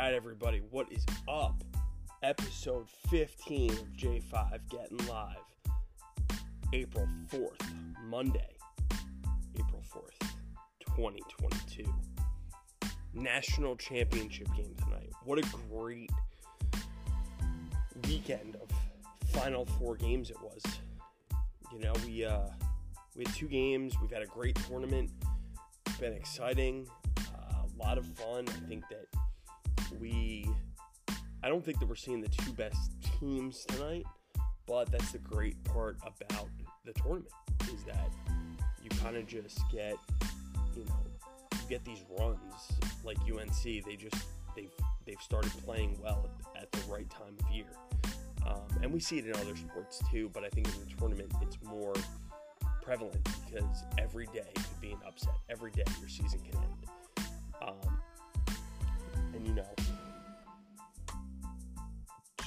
right, everybody, what is up? Episode 15 of J5 Getting Live. April 4th, Monday, April 4th, 2022. National Championship game tonight. What a great weekend of Final Four games it was. You know, we uh, we had two games. We've had a great tournament. It's Been exciting, uh, a lot of fun. I think that we I don't think that we're seeing the two best teams tonight, but that's the great part about the tournament is that you kind of just get, you know, you get these runs like UNC. They just they've they've started playing well at, at the right time of year, um, and we see it in other sports too. But I think in the tournament it's more prevalent because every day could be an upset. Every day your season can end.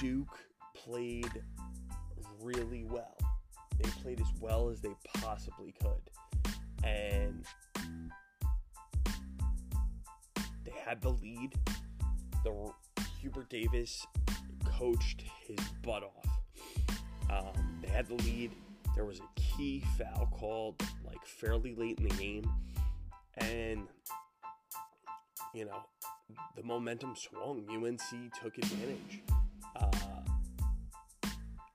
Duke played really well. They played as well as they possibly could. And they had the lead. The Hubert Davis coached his butt off. Um, they had the lead. There was a key foul called like fairly late in the game, and you know the momentum swung. UNC took advantage. Uh,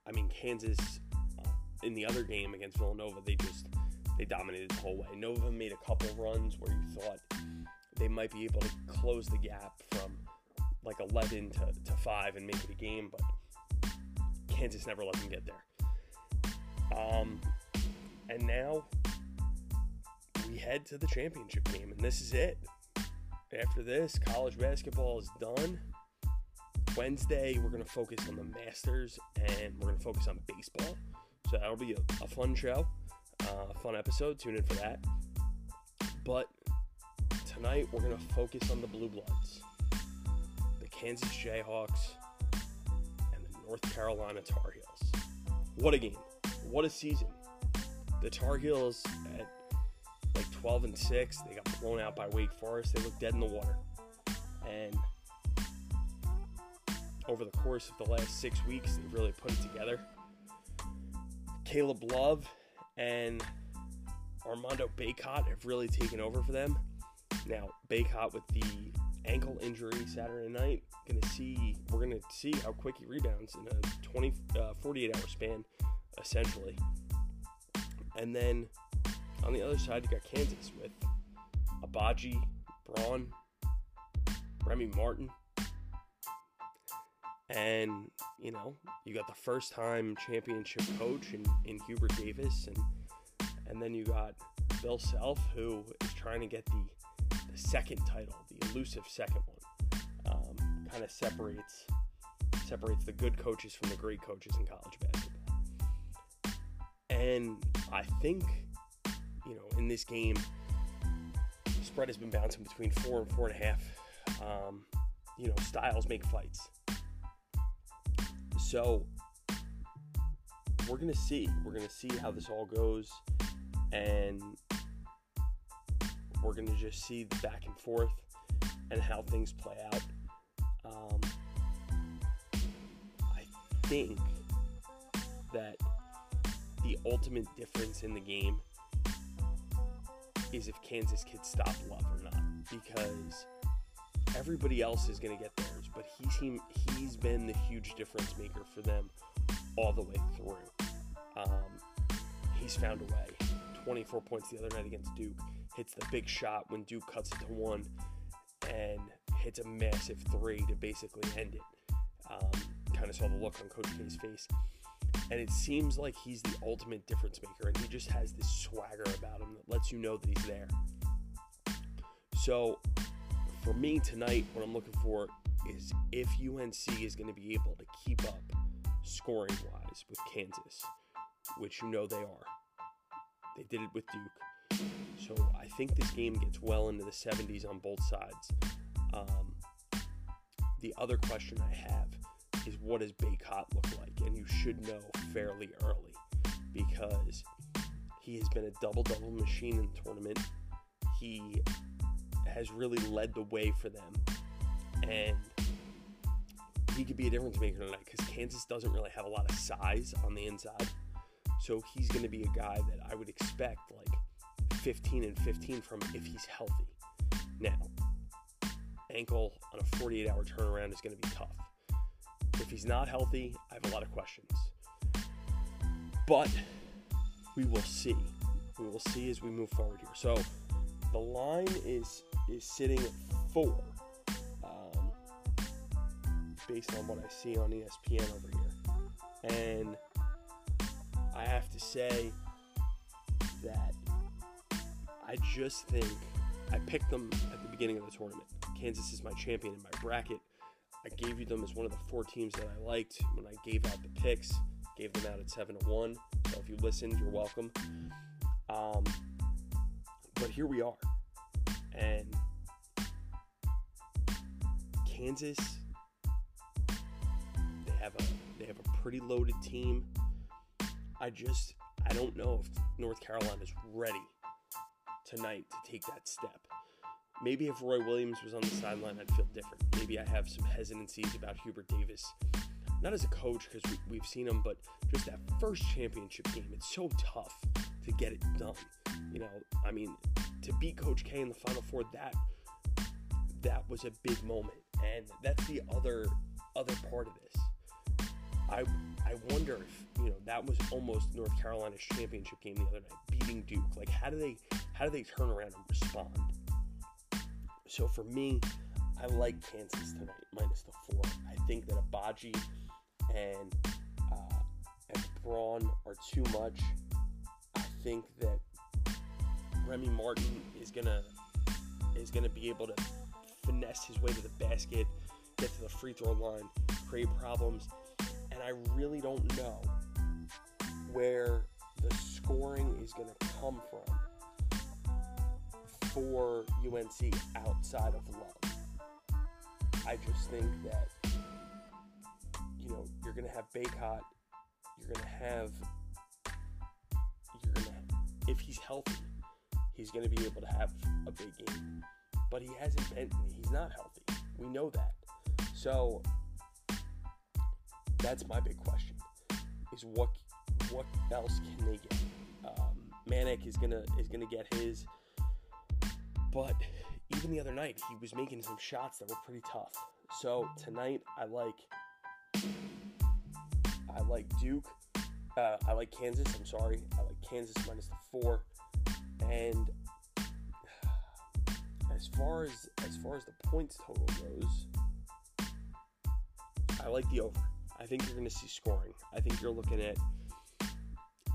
I mean, Kansas uh, in the other game against Villanova, they just they dominated the whole way. Nova made a couple runs where you thought they might be able to close the gap from like 11 to, to 5 and make it a game, but Kansas never let them get there. Um, and now we head to the championship game, and this is it. After this, college basketball is done. Wednesday, we're going to focus on the Masters and we're going to focus on baseball. So that'll be a, a fun show, uh, fun episode. Tune in for that. But tonight, we're going to focus on the Blue Bloods, the Kansas Jayhawks, and the North Carolina Tar Heels. What a game! What a season! The Tar Heels at like 12 and 6, they got blown out by Wake Forest. They looked dead in the water. And over the course of the last six weeks, they've really put it together. Caleb Love and Armando Bacot have really taken over for them. Now, Bacot with the ankle injury Saturday night, gonna see we're gonna see how quick he rebounds in a 20 uh, 48 hour span, essentially. And then on the other side, you got Kansas with Agbaji, Braun, Remy Martin, and you know you got the first time championship coach in, in Hubert Davis and and then you got Bill Self who is trying to get the the second title the elusive second one. Um, kind of separates separates the good coaches from the great coaches in college basketball. And I think you know in this game spread has been bouncing between four and four and a half. Um, you know styles make fights so we're gonna see. We're gonna see how this all goes, and we're gonna just see the back and forth and how things play out. Um, I think that the ultimate difference in the game is if Kansas could stop Love or not, because everybody else is to get theirs, but he's he, he's been the huge difference maker for them all the way through. Um, he's found a way. 24 points the other night against Duke. Hits the big shot when Duke cuts it to one, and hits a massive three to basically end it. Um, kind of saw the look on Coach K's face. And it seems like he's the ultimate difference maker, and he just has this swagger about him that lets you know that he's there. So for me tonight, what I'm looking for is if UNC is going to be able to keep up scoring wise with Kansas, which you know they are. They did it with Duke. So I think this game gets well into the 70s on both sides. Um, the other question I have is what does Bacot look like? And you should know fairly early because he has been a double double machine in the tournament. He has really led the way for them. And he could be a difference maker tonight because Kansas doesn't really have a lot of size on the inside. So he's going to be a guy that I would expect like 15 and 15 from if he's healthy. Now, ankle on a 48 hour turnaround is going to be tough. If he's not healthy, I have a lot of questions. But we will see. We will see as we move forward here. So the line is is sitting at four, based on what I see on ESPN over here, and I have to say that I just think I picked them at the beginning of the tournament. Kansas is my champion in my bracket. I gave you them as one of the four teams that I liked when I gave out the picks. Gave them out at seven to one. So if you listened, you're welcome. Um, but here we are, and Kansas. Pretty loaded team. I just I don't know if North Carolina is ready tonight to take that step. Maybe if Roy Williams was on the sideline, I'd feel different. Maybe I have some hesitancies about Hubert Davis. Not as a coach, because we, have seen him, but just that first championship game, it's so tough to get it done. You know, I mean, to beat Coach K in the Final Four, that that was a big moment, and that's the other other part of this. I I wonder if you know that was almost North Carolina's championship game the other night, beating Duke. Like, how do they how do they turn around and respond? So for me, I like Kansas tonight minus the four. I think that Agbaji and uh, and Braun are too much. I think that Remy Martin is gonna is gonna be able to finesse his way to the basket, get to the free throw line, create problems, and I really don't know where the scoring is gonna come from for UNC outside of love. I just think that you know you're gonna have Bacot, you're gonna have you're gonna if he's healthy, he's gonna be able to have a big game. But he hasn't been he's not healthy. We know that. So that's my big question is what what else can they get? Um, Manek is gonna is gonna get his. But even the other night, he was making some shots that were pretty tough. So tonight, I like I like Duke. Uh, I like Kansas. I'm sorry. I like Kansas minus the four. And as far as as far as the points total goes, I like the over. I think you're going to see scoring. I think you're looking at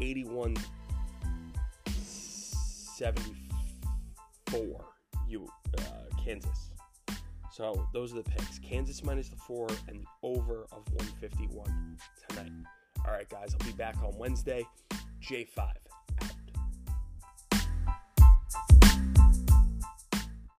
81 74 you uh, Kansas. So those are the picks. Kansas minus the four and the over of 151 tonight. All right, guys, I'll be back on Wednesday. J5 out.